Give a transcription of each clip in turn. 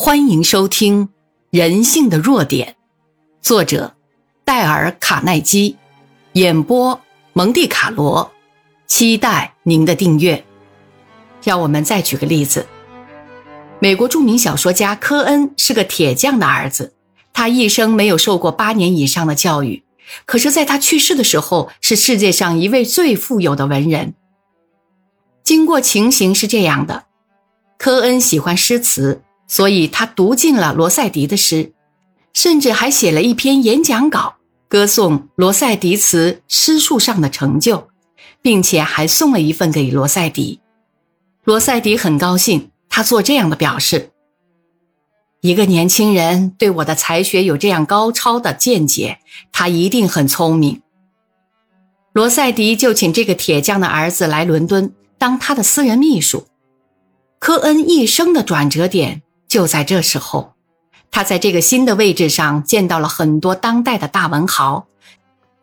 欢迎收听《人性的弱点》，作者戴尔·卡耐基，演播蒙蒂卡罗。期待您的订阅。让我们再举个例子：美国著名小说家科恩是个铁匠的儿子，他一生没有受过八年以上的教育，可是在他去世的时候，是世界上一位最富有的文人。经过情形是这样的：科恩喜欢诗词。所以他读尽了罗塞迪的诗，甚至还写了一篇演讲稿，歌颂罗塞迪词诗术上的成就，并且还送了一份给罗塞迪。罗塞迪很高兴，他做这样的表示：一个年轻人对我的才学有这样高超的见解，他一定很聪明。罗塞迪就请这个铁匠的儿子来伦敦当他的私人秘书。科恩一生的转折点。就在这时候，他在这个新的位置上见到了很多当代的大文豪，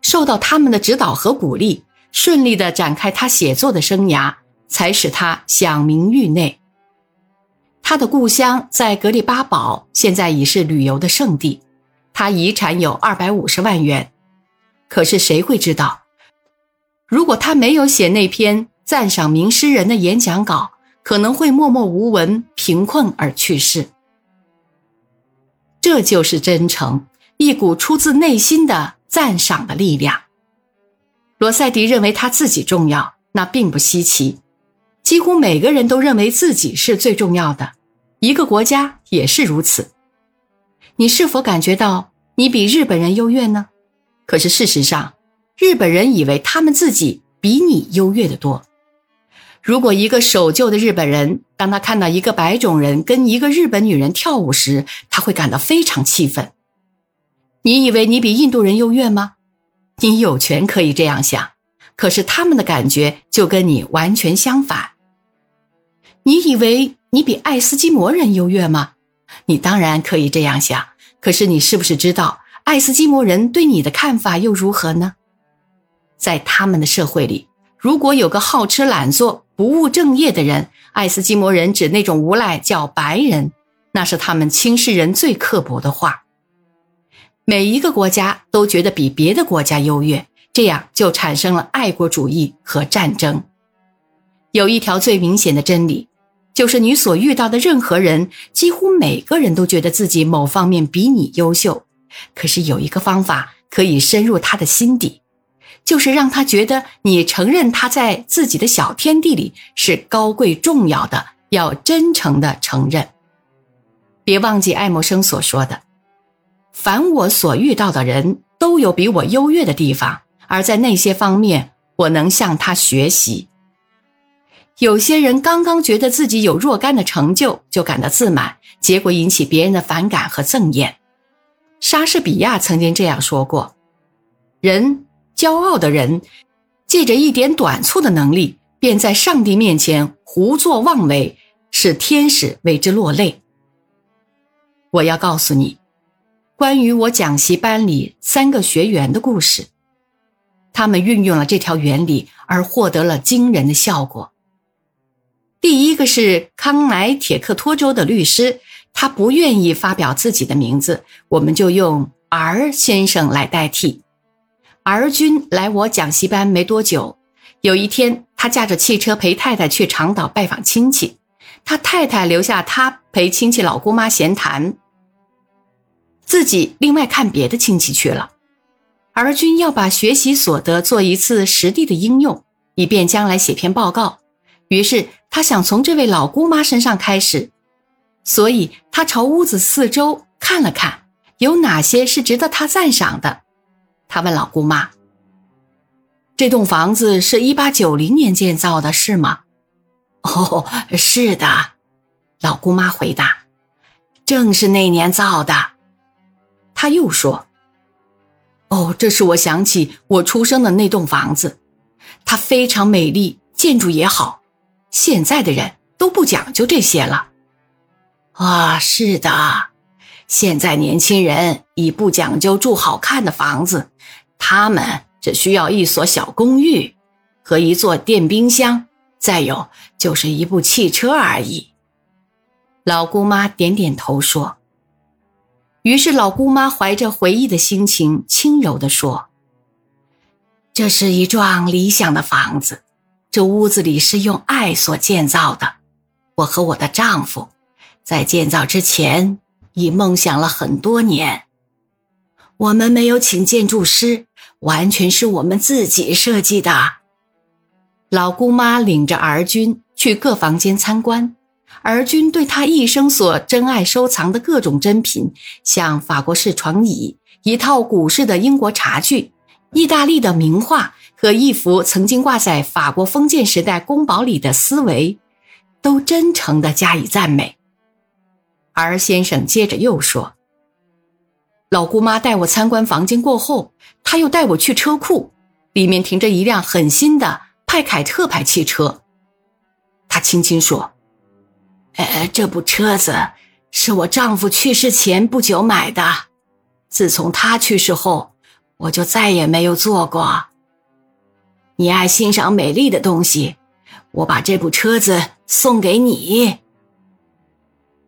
受到他们的指导和鼓励，顺利的展开他写作的生涯，才使他享名域内。他的故乡在格里巴堡，现在已是旅游的胜地。他遗产有二百五十万元，可是谁会知道，如果他没有写那篇赞赏名诗人的演讲稿？可能会默默无闻、贫困而去世。这就是真诚，一股出自内心的赞赏的力量。罗塞迪认为他自己重要，那并不稀奇。几乎每个人都认为自己是最重要的，一个国家也是如此。你是否感觉到你比日本人优越呢？可是事实上，日本人以为他们自己比你优越的多。如果一个守旧的日本人，当他看到一个白种人跟一个日本女人跳舞时，他会感到非常气愤。你以为你比印度人优越吗？你有权可以这样想，可是他们的感觉就跟你完全相反。你以为你比爱斯基摩人优越吗？你当然可以这样想，可是你是不是知道爱斯基摩人对你的看法又如何呢？在他们的社会里。如果有个好吃懒做、不务正业的人，爱斯基摩人指那种无赖叫白人，那是他们轻视人最刻薄的话。每一个国家都觉得比别的国家优越，这样就产生了爱国主义和战争。有一条最明显的真理，就是你所遇到的任何人，几乎每个人都觉得自己某方面比你优秀。可是有一个方法可以深入他的心底。就是让他觉得你承认他在自己的小天地里是高贵重要的，要真诚的承认。别忘记爱默生所说的：“凡我所遇到的人都有比我优越的地方，而在那些方面，我能向他学习。”有些人刚刚觉得自己有若干的成就，就感到自满，结果引起别人的反感和憎厌。莎士比亚曾经这样说过：“人。”骄傲的人，借着一点短促的能力，便在上帝面前胡作妄为，使天使为之落泪。我要告诉你，关于我讲习班里三个学员的故事，他们运用了这条原理而获得了惊人的效果。第一个是康乃铁克托州的律师，他不愿意发表自己的名字，我们就用 R 先生来代替。儿君来我讲习班没多久，有一天，他驾着汽车陪太太去长岛拜访亲戚，他太太留下他陪亲戚老姑妈闲谈，自己另外看别的亲戚去了。儿君要把学习所得做一次实地的应用，以便将来写篇报告，于是他想从这位老姑妈身上开始，所以他朝屋子四周看了看，有哪些是值得他赞赏的。他问老姑妈：“这栋房子是一八九零年建造的，是吗？”“哦，是的。”老姑妈回答，“正是那年造的。”他又说：“哦，这使我想起我出生的那栋房子，它非常美丽，建筑也好。现在的人都不讲究这些了。”“啊，是的。”现在年轻人已不讲究住好看的房子，他们只需要一所小公寓和一座电冰箱，再有就是一部汽车而已。老姑妈点点头说。于是老姑妈怀着回忆的心情，轻柔地说：“这是一幢理想的房子，这屋子里是用爱所建造的。我和我的丈夫，在建造之前已梦想了很多年。我们没有请建筑师，完全是我们自己设计的。”老姑妈领着儿君去各房间参观，儿君对她一生所珍爱收藏的各种珍品，像法国式床椅、一套古式的英国茶具、意大利的名画和一幅曾经挂在法国封建时代宫堡里的思维，都真诚地加以赞美。而先生接着又说：“老姑妈带我参观房间过后，她又带我去车库，里面停着一辆很新的。”派凯特牌汽车，他轻轻说：“呃，这部车子是我丈夫去世前不久买的，自从他去世后，我就再也没有坐过。你爱欣赏美丽的东西，我把这部车子送给你。”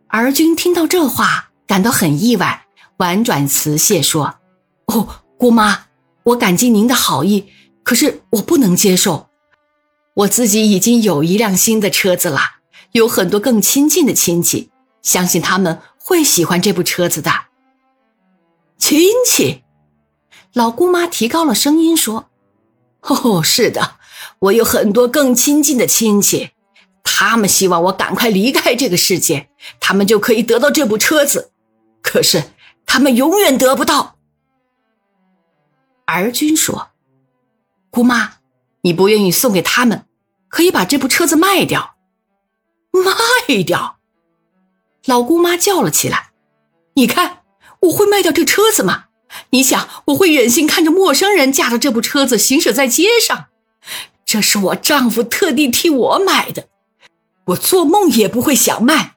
儿君听到这话，感到很意外，婉转辞谢说：“哦，姑妈，我感激您的好意，可是我不能接受。”我自己已经有一辆新的车子了，有很多更亲近的亲戚，相信他们会喜欢这部车子的。亲戚，老姑妈提高了声音说：“哦，是的，我有很多更亲近的亲戚，他们希望我赶快离开这个世界，他们就可以得到这部车子，可是他们永远得不到。”儿君说：“姑妈，你不愿意送给他们？”可以把这部车子卖掉，卖掉！老姑妈叫了起来：“你看，我会卖掉这车子吗？你想，我会忍心看着陌生人驾着这部车子行驶在街上？这是我丈夫特地替我买的，我做梦也不会想卖。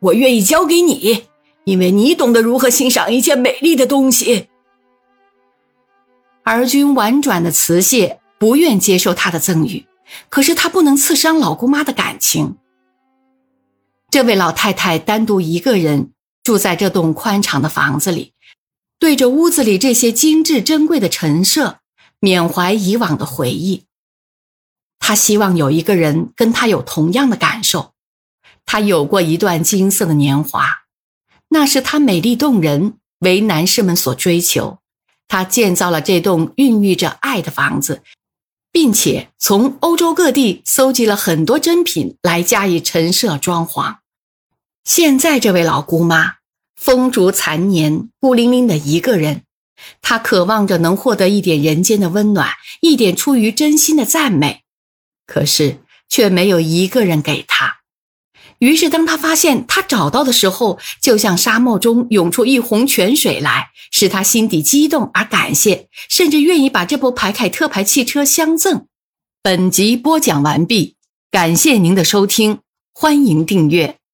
我愿意交给你，因为你懂得如何欣赏一件美丽的东西。”儿君婉转的辞谢，不愿接受他的赠与。可是他不能刺伤老姑妈的感情。这位老太太单独一个人住在这栋宽敞的房子里，对着屋子里这些精致珍贵的陈设，缅怀以往的回忆。她希望有一个人跟她有同样的感受。她有过一段金色的年华，那是她美丽动人，为男士们所追求。她建造了这栋孕育着爱的房子。并且从欧洲各地搜集了很多珍品来加以陈设装潢。现在这位老姑妈风烛残年，孤零零的一个人，她渴望着能获得一点人间的温暖，一点出于真心的赞美，可是却没有一个人给他。于是，当他发现他找到的时候，就像沙漠中涌出一泓泉水来，使他心底激动而感谢，甚至愿意把这部排凯特牌汽车相赠。本集播讲完毕，感谢您的收听，欢迎订阅。